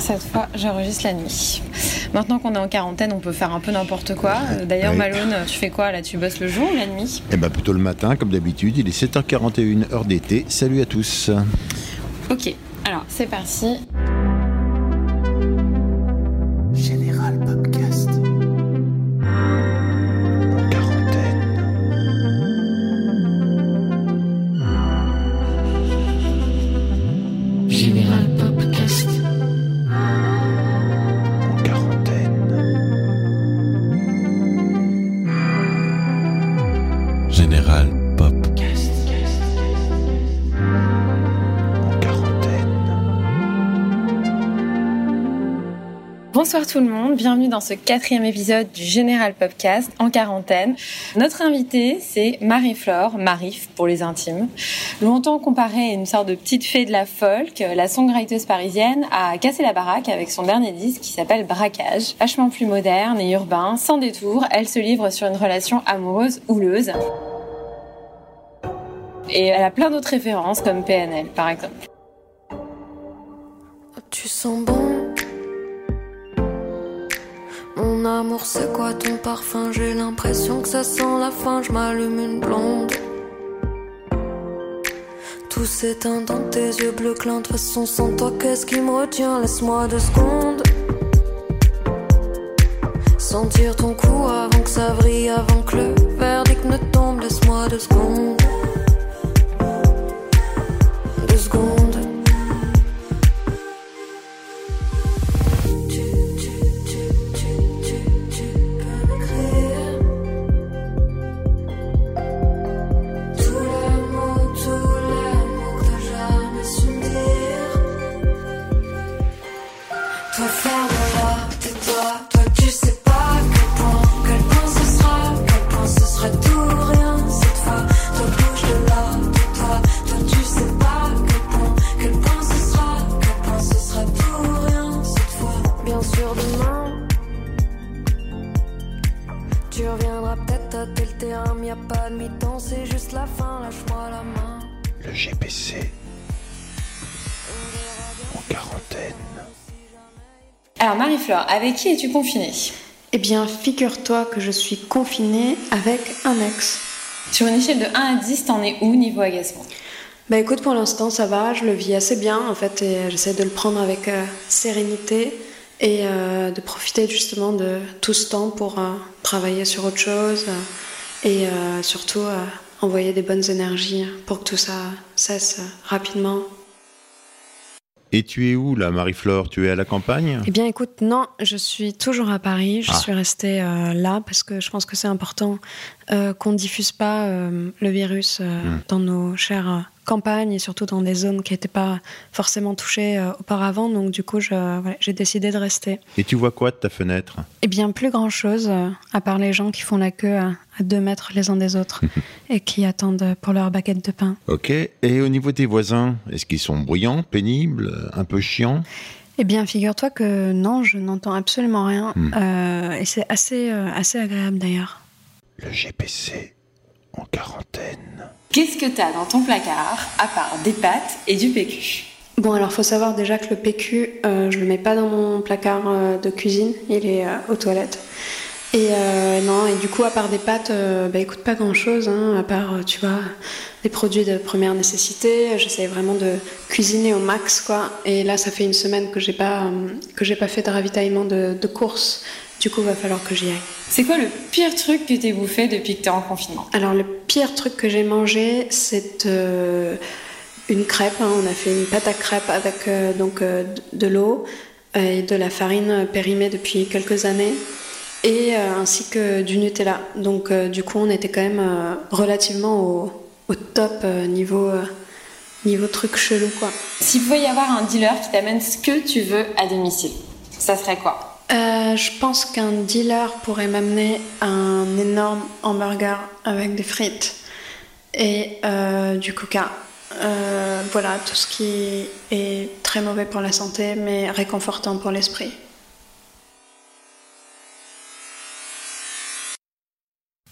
Cette fois, j'enregistre la nuit. Maintenant qu'on est en quarantaine, on peut faire un peu n'importe quoi. D'ailleurs. Malone, tu fais quoi là? Tu bosses le jour ou la nuit? Eh ben plutôt le matin, comme d'habitude. Il est 7h41, heure d'été. Salut à tous. Ok, alors c'est parti. Bonsoir tout le monde, bienvenue dans ce quatrième épisode du Général Podcast en quarantaine. Notre invitée, c'est Marie-Flore, Marif pour les intimes. Longtemps comparée à une sorte de petite fée de la folk, la songwriteuse parisienne a cassé la baraque avec son dernier disque qui s'appelle Braquage. Vachement plus moderne et urbain, sans détour, elle se livre sur une relation amoureuse houleuse. Et elle a plein d'autres références comme PNL par exemple. Tu sens bon amour, c'est quoi ton parfum? J'ai l'impression que ça sent la fin. Je m'allume une blonde. Tout s'éteint dans tes yeux bleus clins. De façon, sans toi, qu'est-ce qui me retient? Laisse-moi deux secondes. Sentir ton cou avant que ça vrille, avant que le verdict ne tombe. Laisse-moi deux secondes. Juste la fin, lâche-moi la main Le GPC. En quarantaine. Alors Marie-Flore, avec qui es-tu confinée? Eh bien, figure-toi que je suis confinée avec un ex. Sur une échelle de 1 à 10, t'en es où niveau agacement? Bah écoute, pour l'instant, ça va, je le vis assez bien en fait, et j'essaie de le prendre avec euh, sérénité et euh, de profiter justement de tout ce temps pour euh, travailler sur autre chose et euh, surtout euh, envoyer des bonnes énergies pour que tout ça cesse rapidement. Et tu es où là, Marie-Flore? Tu es à la campagne? Eh bien, écoute, non, je suis toujours à Paris. Je Ah. suis restée euh, là parce que je pense que c'est important euh, qu'on ne diffuse pas euh, le virus euh, Hmm. dans nos chères et surtout dans des zones qui n'étaient pas forcément touchées euh, auparavant. Donc, du coup, voilà, j'ai décidé de rester. Et tu vois quoi de ta fenêtre? Eh bien, plus grand-chose, euh, à part les gens qui font la queue à, à deux mètres les uns des autres et qui attendent pour leur baguette de pain. Ok. Et au niveau des voisins, est-ce qu'ils sont bruyants, pénibles, un peu chiants? Eh bien, figure-toi que non, je n'entends absolument rien. Hmm. Euh, et c'est assez, assez agréable d'ailleurs. Le GPC. En quarantaine. Qu'est-ce que t'as dans ton placard, à part des pâtes et du PQ Bon, alors faut savoir déjà que le PQ, euh, je le mets pas dans mon placard euh, de cuisine, il est euh, aux toilettes. Et euh, non, et du coup, à part des pâtes, euh, bah écoute, pas grand chose, hein, à part, tu vois, des produits de première nécessité. J'essaie vraiment de cuisiner au max, quoi. Et là, ça fait une semaine que j'ai pas, euh, que j'ai pas fait de ravitaillement de, de courses. Du coup, va falloir que j'y aille. C'est quoi le pire truc que t'aies bouffé depuis que t'es en confinement? Alors le pire truc que j'ai mangé, c'est euh, une crêpe. hein. On a fait une pâte à crêpes avec euh, donc euh, de l'eau et de la farine périmée depuis quelques années, et ainsi que du Nutella. Donc du coup, on était quand même relativement au, au top niveau niveau truc chelou, quoi. S'il pouvait y avoir un dealer qui t'amène ce que tu veux à domicile, ça serait quoi? Euh, je pense qu'un dealer pourrait m'amener un énorme hamburger avec des frites et euh, du coca. Euh, voilà, tout ce qui est très mauvais pour la santé, mais réconfortant pour l'esprit.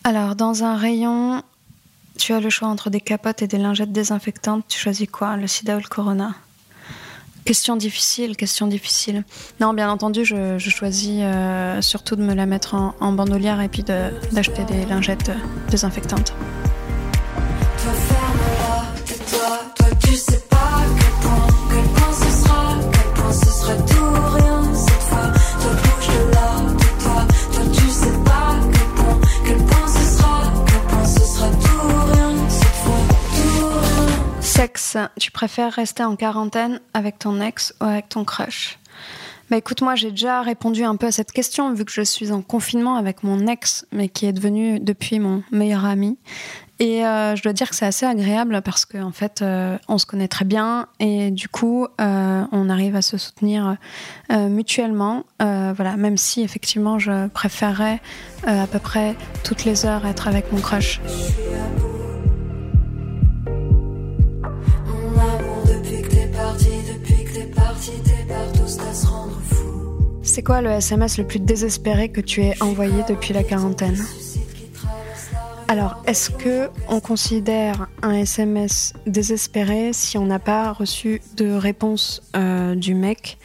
Alors, dans un rayon, tu as le choix entre des capotes et des lingettes désinfectantes. Tu choisis quoi? Le sida ou le corona? Question difficile, question difficile. Non, bien entendu, je, choisis euh, surtout de me la mettre en, bandoulière et puis d'acheter des lingettes euh, désinfectantes. Tu préfères rester en quarantaine avec ton ex ou avec ton crush? Bah écoute, moi j'ai déjà répondu un peu à cette question vu que je suis en confinement avec mon ex, mais qui est devenu depuis mon meilleur ami. Et euh, je dois dire que c'est assez agréable parce qu'en en fait, euh, on se connaît très bien et du coup, euh, on arrive à se soutenir mutuellement. Voilà, même si effectivement, je préférerais à peu près toutes les heures être avec mon crush. C'est quoi le SMS le plus désespéré que tu aies envoyé depuis la quarantaine Alors, est-ce que on considère un SMS désespéré si on n'a pas reçu de réponse euh, du mec?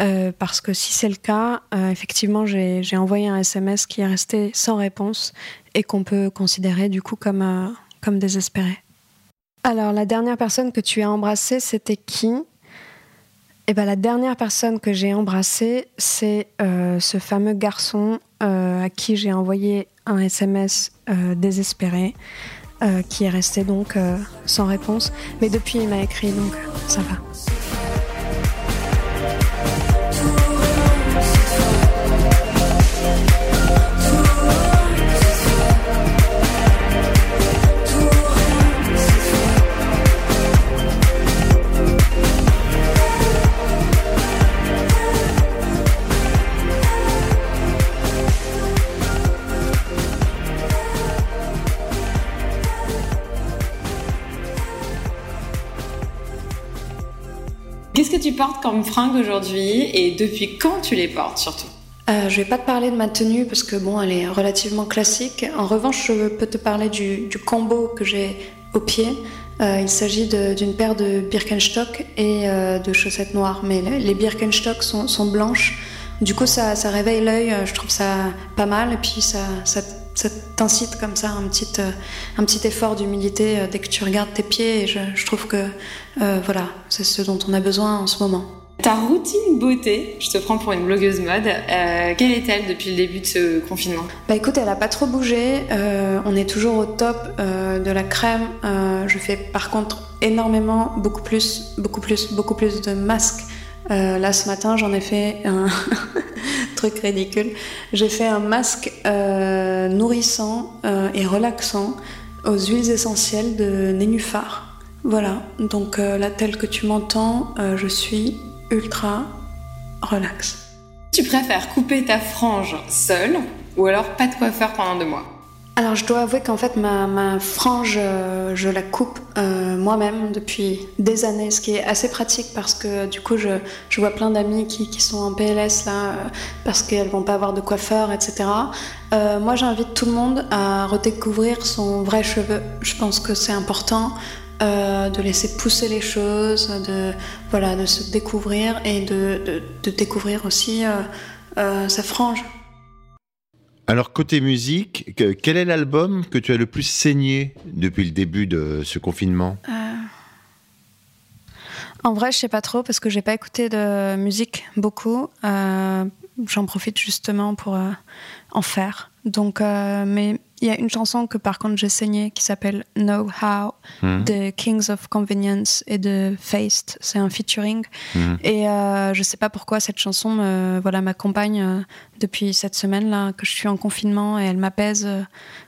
Euh, Parce que si c'est le cas, euh, effectivement, j'ai envoyé un SMS qui est resté sans réponse et qu'on peut considérer du coup comme désespéré. Alors, la dernière personne que tu as embrassée, c'était qui? Eh ben, la dernière personne que j'ai embrassée, c'est euh, ce fameux garçon euh, à qui j'ai envoyé un SMS euh, désespéré, qui est resté donc sans réponse. Mais depuis, il m'a écrit, donc ça va. Portes comme fringue aujourd'hui et depuis quand tu les portes surtout Euh, je vais pas te parler de ma tenue parce que bon, elle est relativement classique. En revanche, je peux te parler du, combo que j'ai au pied. Euh, il s'agit d'une paire de Birkenstock et euh, de chaussettes noires. Mais les, Birkenstock sont, blanches. Du coup, ça, ça réveille l'œil. Je trouve ça pas mal. Et puis, ça, ça, ça t'incite comme ça un petit, euh, un petit effort d'humilité euh, dès que tu regardes tes pieds. Et je, je trouve que euh, voilà, c'est ce dont on a besoin en ce moment. Ta routine beauté, je te prends pour une blogueuse mode, euh, quelle est-elle depuis le début de ce confinement? Bah écoute, elle a pas trop bougé. Euh, on est toujours au top euh, de la crème. Je fais par contre énormément, beaucoup plus, beaucoup plus, beaucoup plus de masques. Là ce matin, j'en ai fait un ridicule. J'ai fait un masque euh, nourrissant euh, et relaxant aux huiles essentielles de nénuphar. Voilà. Donc euh, là, tel que tu m'entends, je suis ultra relax. Tu préfères couper ta frange seule ou alors pas de coiffeur pendant deux mois? Alors je dois avouer qu'en fait ma, frange, euh, je la coupe euh, moi-même depuis des années, ce qui est assez pratique parce que du coup je, vois plein d'amis qui, sont en PLS là euh, parce qu'elles vont pas avoir de coiffeur, etc. Moi j'invite tout le monde à redécouvrir son vrai cheveu. Je pense que c'est important. de laisser pousser les choses, de voilà, de se découvrir et de, découvrir aussi sa frange. Alors, côté musique, que- quel est l'album que tu as le plus saigné depuis le début de ce confinement? En vrai, je sais pas trop parce que j'ai pas écouté de musique beaucoup. Euh, J'en profite justement pour euh, en faire. Donc, euh, mais il y a une chanson que par contre j'ai saignée qui s'appelle Know How Mhm. de Kings of Convenience et de Faced. C'est un featuring. Mhm. Et euh, je sais pas pourquoi cette chanson voilà, m'accompagne euh, depuis cette semaine-là que je suis en confinement et elle m'apaise euh,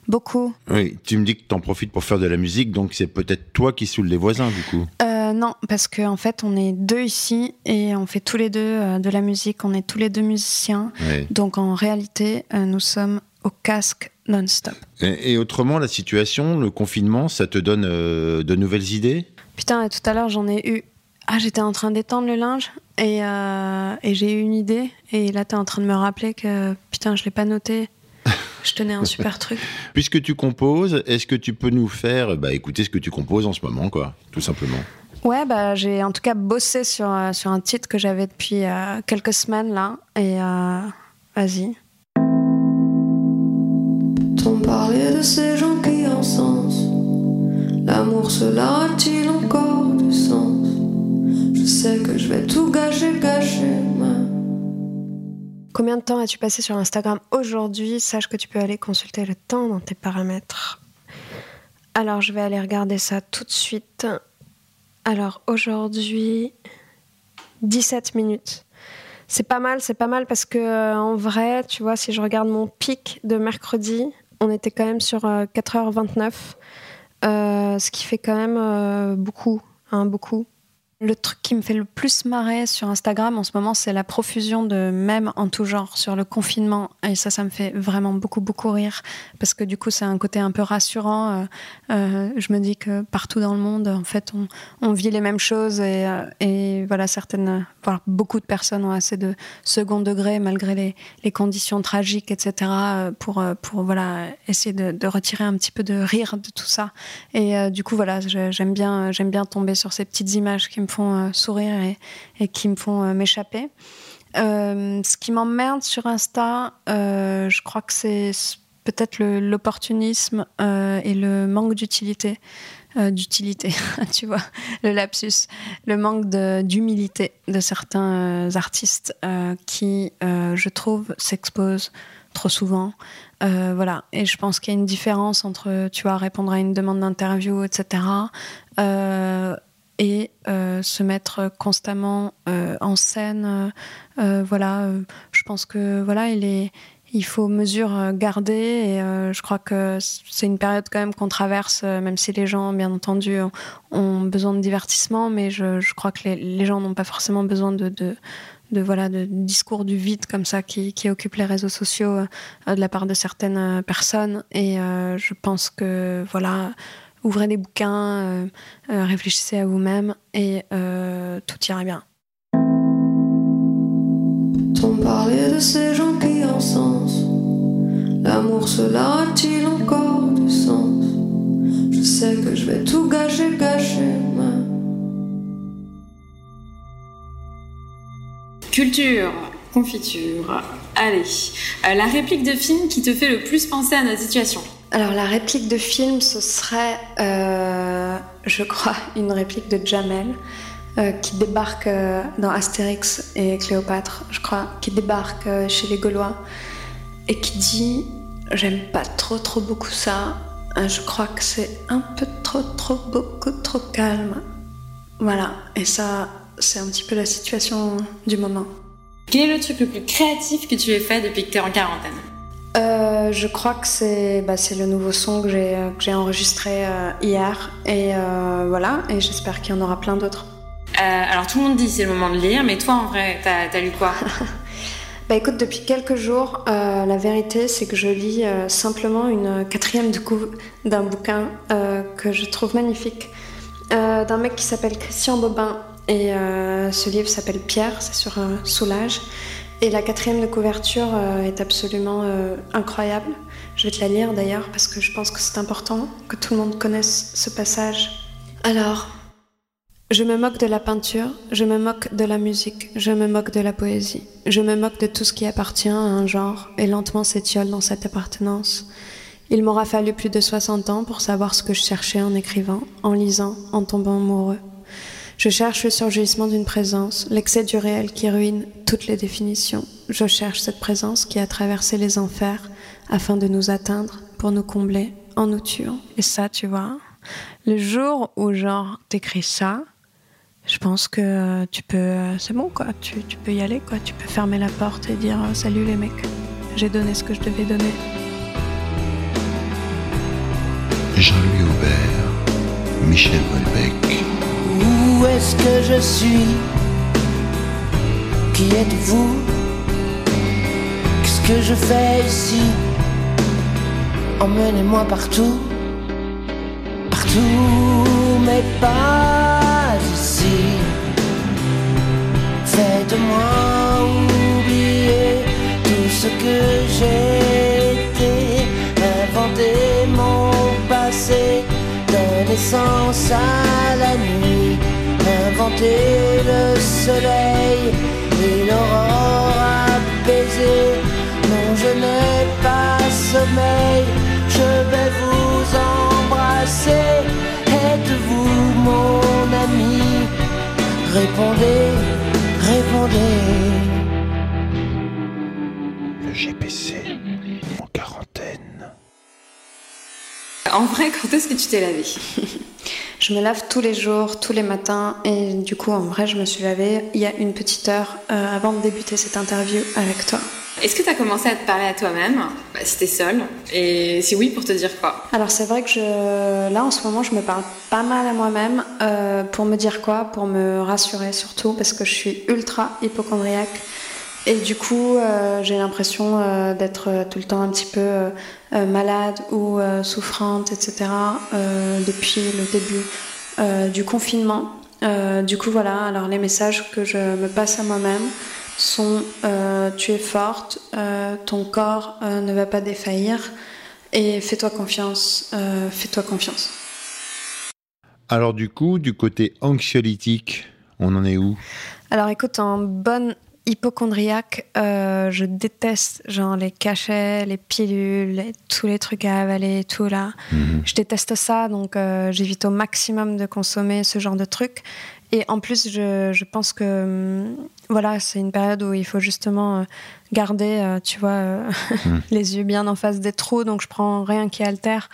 beaucoup. Oui, tu me dis que tu en profites pour faire de la musique, donc c'est peut-être toi qui saoules les voisins, du coup. Euh, non, parce qu'en en fait, on est deux ici et on fait tous les deux de la musique. On est tous les deux musiciens. Donc en réalité, nous sommes au casque non-stop. Et, et autrement, la situation, le confinement, ça te donne euh, de nouvelles idées? Putain, et tout à l'heure, j'en ai eu. Ah, j'étais en train d'étendre le linge et, euh, et j'ai eu une idée. Et là, t'es en train de me rappeler que putain, je l'ai pas noté. Je tenais un super truc. Puisque tu composes, est-ce que tu peux nous faire bah, écouter ce que tu composes en ce moment, quoi, tout simplement? Ouais, bah, j'ai en tout cas bossé sur, euh, sur un titre que j'avais depuis euh, quelques semaines là. Et euh, vas-y. T'en parler de ces gens qui encensent L'amour, cela a-t-il encore du sens? Je sais que je vais tout gâcher, gâcher mais... Combien de temps as-tu passé sur Instagram aujourd'hui? Sache que tu peux aller consulter le temps dans tes paramètres. Alors, je vais aller regarder ça tout de suite. Alors, aujourd'hui, 17 minutes. C'est pas mal, c'est pas mal parce que euh, en vrai, tu vois, si je regarde mon pic de mercredi, on était quand même sur euh, 4h29, euh, ce qui fait quand même euh, beaucoup, hein, beaucoup. Le truc qui me fait le plus marrer sur Instagram en ce moment, c'est la profusion de mèmes en tout genre sur le confinement. Et ça, ça me fait vraiment beaucoup, beaucoup rire. Parce que du coup, c'est un côté un peu rassurant. Euh, euh, je me dis que partout dans le monde, en fait, on, vit les mêmes choses. Et, euh, voilà, certaines, voire beaucoup de personnes ont assez de second degré, malgré les, conditions tragiques, etc., pour, pour voilà, essayer de, retirer un petit peu de rire de tout ça. Et du coup, voilà, j'aime bien, bien tomber sur ces petites images qui me font euh, sourire et, qui me font euh, m'échapper. Euh, ce qui m'emmerde sur Insta, je crois que c'est peut-être l'opportunisme et le manque d'utilité. d'utilité, tu vois, le lapsus, le manque d'humilité de, certains artistes qui, je trouve, s'exposent trop souvent. Voilà, et je pense qu'il y a une différence entre, tu vois, répondre à une demande d'interview, etc., et euh, se mettre constamment euh, en scène. euh, voilà, je pense que voilà, il est, il faut mesure garder et je crois que c'est une période quand même qu'on traverse, même si les gens, bien entendu, ont, besoin de divertissement, mais je, crois que les, gens n'ont pas forcément besoin de, de voilà de discours du vide comme ça qui, qui occupe les réseaux sociaux de la part de certaines personnes et je pense que voilà ouvrez des bouquins euh, euh, réfléchissez à vous-même et euh, tout ira bien T'en parler de ces gens qui encensent L'amour, cela a-t-il encore du sens? Je sais que je vais tout gâcher, gâcher mais... Culture, confiture. Allez, Euh, la réplique de film qui te fait le plus penser à notre situation. Alors la réplique de film ce serait euh, je crois une réplique de Jamel euh, qui débarque euh, dans Astérix et Cléopâtre je crois qui débarque chez les Gaulois et qui dit j'aime pas trop trop beaucoup ça. Je crois que c'est un peu trop trop beaucoup trop calme. Voilà. Et ça c'est un petit peu la situation du moment. Quel est le truc le plus créatif que tu aies fait depuis que tu es en quarantaine? Euh, je crois que c'est bah, c'est le nouveau son que j'ai euh, enregistré euh, hier. Et euh, voilà. Et j'espère qu'il y en aura plein d'autres. Alors tout le monde dit c'est le moment de lire, mais toi en vrai, t'as as lu quoi? Bah écoute, depuis quelques jours, la vérité c'est que je lis simplement une quatrième de couve d'un bouquin que je trouve magnifique. D'un mec qui s'appelle Christian Bobin. Et ce livre s'appelle Pierre, c'est sur Soulage et la quatrième de couverture euh, est absolument euh, incroyable. Je vais te la lire d'ailleurs parce que je pense que c'est important que tout le monde connaisse ce passage. Alors, je me moque de la peinture, je me moque de la musique, je me moque de la poésie, je me moque de tout ce qui appartient à un genre et lentement s'étiole dans cette appartenance. Il m'aura fallu plus de 60 ans pour savoir ce que je cherchais en écrivant, en lisant, en tombant amoureux. Je cherche le surgissement d'une présence, l'excès du réel qui ruine toutes les définitions. Je cherche cette présence qui a traversé les enfers afin de nous atteindre, pour nous combler, en nous tuant. Et ça, tu vois, le jour où genre t'écris ça, je pense que tu peux, euh, c'est bon quoi, tu, tu peux y aller quoi, tu peux fermer la porte et dire euh, salut les mecs, j'ai donné ce que je devais donner. Jean-Louis Aubert, Michel Houellebecq. Où est-ce que je suis? Qui êtes-vous? Qu'est-ce que je fais ici? Emmenez-moi partout, partout, mais pas ici. Faites-moi oublier tout ce que j'ai été, inventer mon passé, donner sens à la nuit, inventer le soleil et l'aurore apaisée. Non, je n'ai pas sommeil, je vais vous embrasser. Êtes-vous mon ami? Répondez, répondez. Le GPC en quarantaine. En vrai, quand est-ce que tu t'es lavé? Je me lave tous les jours, tous les matins, et du coup, en vrai, je me suis lavée il y a une petite heure euh, avant de débuter cette interview avec toi. Est-ce que tu as commencé à te parler à toi-même? Bah, Si t'es seule. Et si oui, pour te dire quoi? Alors c'est vrai que je, là en ce moment je me parle pas mal à moi-même euh, pour me dire quoi, pour me rassurer surtout parce que je suis ultra hypochondriaque et du coup euh, j'ai l'impression euh, d'être euh, tout le temps un petit peu malade ou euh, souffrante etc. euh, depuis le début euh, du confinement. Euh, du coup voilà, alors les messages que je me passe à moi-même sont euh, tu es forte, euh, ton corps euh, ne va pas défaillir et fais-toi confiance, euh, fais-toi confiance. Alors du coup, du côté anxiolytique, on en est où? Alors écoute, en bonne hypochondriaque, euh, je déteste genre les cachets, les pilules, tous les trucs à avaler tout là. Je déteste ça, donc euh, j'évite au maximum de consommer ce genre de trucs. Et en plus, je, je pense que hum, voilà, c'est une période où il faut justement euh, garder, tu vois, euh, les yeux bien en face des trous. Donc je prends rien qui altère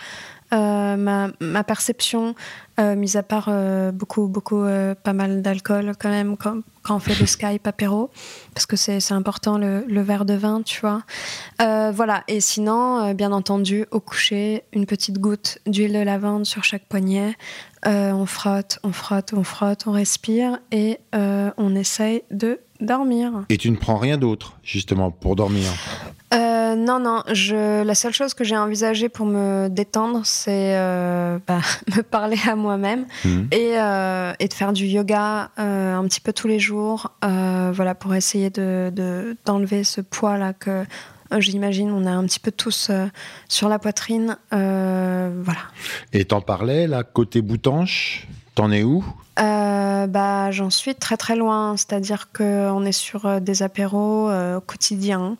euh, ma, perception, euh, mis à part euh, beaucoup, beaucoup, euh, pas mal d'alcool quand même quand, on fait le Skype apéro, parce que c'est important le, le verre de vin, tu vois. Voilà, et sinon, bien entendu, au coucher, une petite goutte d'huile de lavande sur chaque poignet. On frotte, on frotte, on frotte, on respire et on essaye de dormir. Et tu ne prends rien d'autre, justement, pour dormir? Euh, non, non. Je, la seule chose que j'ai envisagée pour me détendre, c'est euh, bah, me parler à moi-même Mhm. et, euh, et de faire du yoga un petit peu tous les jours, voilà, pour essayer de de- d'enlever ce poids là que j'imagine on a un petit peu tous sur la poitrine. Voilà. Et t'en parlais, là, côté boutanche T'en es où? Euh, bah, j'en suis très très loin, c'est-à-dire qu'on est sur des apéros euh, quotidiens.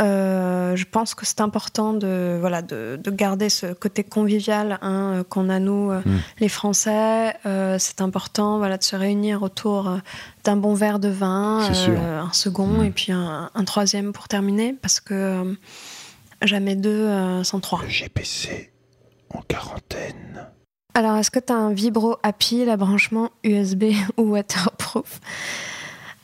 Euh, je pense que c'est important de, voilà, de, de garder ce côté convivial hein, qu'on a nous, euh, les Français. Euh, c'est important voilà, de se réunir autour d'un bon verre de vin, un second et puis un, un troisième pour terminer, parce que jamais deux euh, sans trois. Le GPC en quarantaine. Alors, est-ce que tu as un vibro à pile, à branchement USB ou waterproof?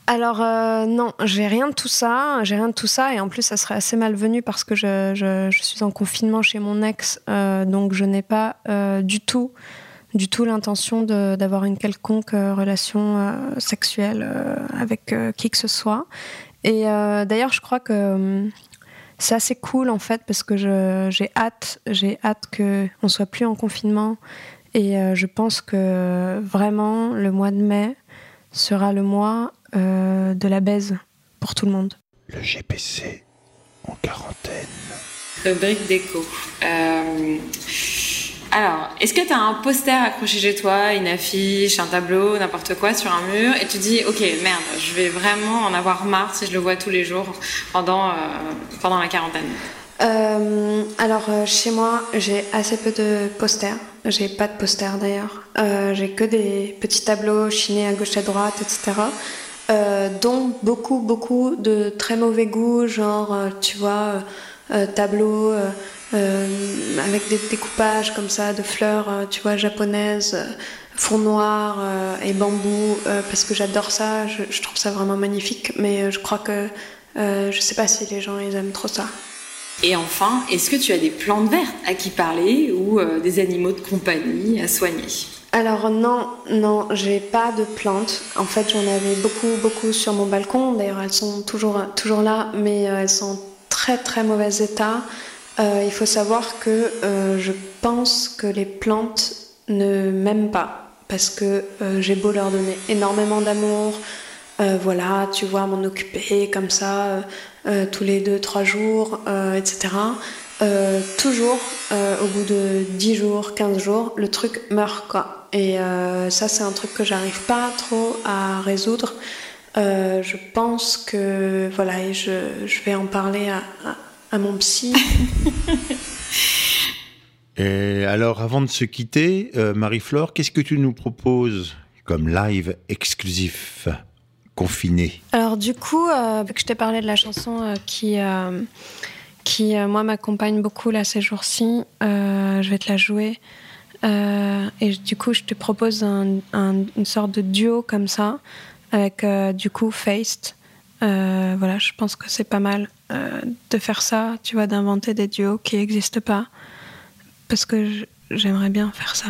Alors, euh, non, j'ai rien de tout ça. J'ai rien de tout ça. Et en plus, ça serait assez malvenu parce que je, suis en confinement chez mon ex. euh, donc, je n'ai pas euh, du tout, du tout l'intention d'avoir une quelconque relation sexuelle avec qui que ce soit. Et d'ailleurs, je crois que. hum, c'est assez cool en fait parce que j'ai hâte, j'ai hâte que on soit plus en confinement et je pense que vraiment le mois de mai sera le mois euh, de la baise pour tout le monde. Le GPC en quarantaine. Rubrique déco. Euh, Alors, est-ce que tu as un poster accroché chez toi, une affiche, un tableau, n'importe quoi sur un mur, et tu dis, ok, merde, je vais vraiment en avoir marre si je le vois tous les jours pendant, euh, pendant la quarantaine Euh, alors euh, chez moi j'ai assez peu de posters, j'ai pas de posters d'ailleurs, Euh, j'ai que des petits tableaux chinés à gauche à droite, etc. Euh, dont beaucoup beaucoup de très mauvais goût, genre euh, tu vois euh, euh, tableaux euh, avec des découpages comme ça de fleurs, tu vois japonaises, fond noir et bambou, parce que j'adore ça, je, je trouve ça vraiment magnifique, mais je crois que je sais pas si les gens ils aiment trop ça. Et enfin, est-ce que tu as des plantes vertes à qui parler ou des animaux de compagnie à soigner? Alors non, non, j'ai pas de plantes. En fait, j'en avais beaucoup, beaucoup sur mon balcon. D'ailleurs, elles sont toujours, là, mais euh, elles sont en très, très mauvais état. Euh, il faut savoir que euh, je pense que les plantes ne m'aiment pas parce que j'ai beau leur donner énormément d'amour. voilà, tu vois, m'en occuper comme ça tous les deux, trois jours, etc. Euh, toujours, euh, au bout de 10 jours, 15 jours, le truc meurt, quoi. Et euh, ça, c'est un truc que j'arrive pas trop à résoudre. Euh, je pense que, voilà, et je, je vais en parler à, à, à mon psy. Et alors, avant de se quitter, euh, Marie-Flore, qu'est-ce que tu nous proposes comme live exclusif, confiné? Alors du coup, euh, vu que je t'ai parlé de la chanson euh, qui, euh, qui euh, moi, m'accompagne beaucoup là ces jours-ci, euh, je vais te la jouer. Euh, et du coup, je te propose un- un- une sorte de duo comme ça, avec du coup Faced. Voilà, je pense que c'est pas mal de faire ça, tu vois, d'inventer des duos qui n'existent pas. Parce que j'aimerais bien faire ça.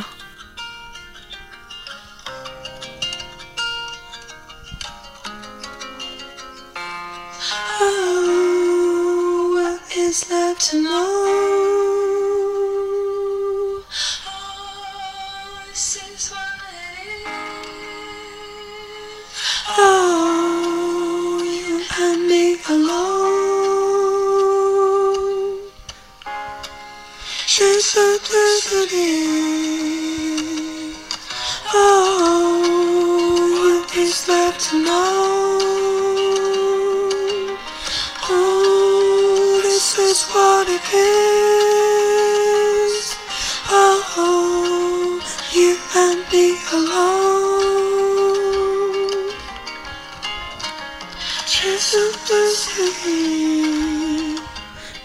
To know?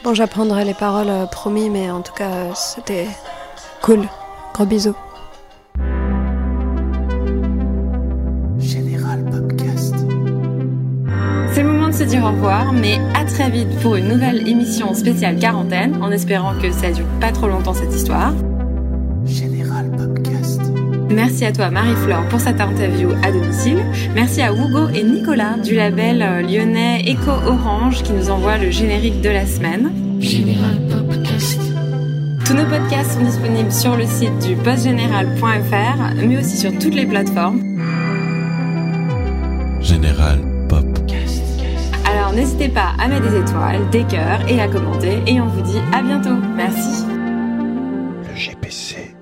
Bon, j'apprendrai les paroles, euh, promis, mais en tout cas, euh, c'était cool. Gros bisous. Général Podcast. C'est le moment de se dire au revoir, mais à très vite pour une nouvelle émission spéciale quarantaine, en espérant que ça dure pas trop longtemps cette histoire. Podcast. Merci à toi Marie-Flore pour cette interview à domicile. Merci à Hugo et Nicolas du label euh, lyonnais Eco Orange qui nous envoie le générique de la semaine. Général Podcast. Tous nos podcasts sont disponibles sur le site du postgénéral.fr, mais aussi sur toutes les plateformes. Général Pop. Alors n'hésitez pas à mettre des étoiles, des cœurs et à commenter. Et on vous dit à bientôt. Merci. Le GPC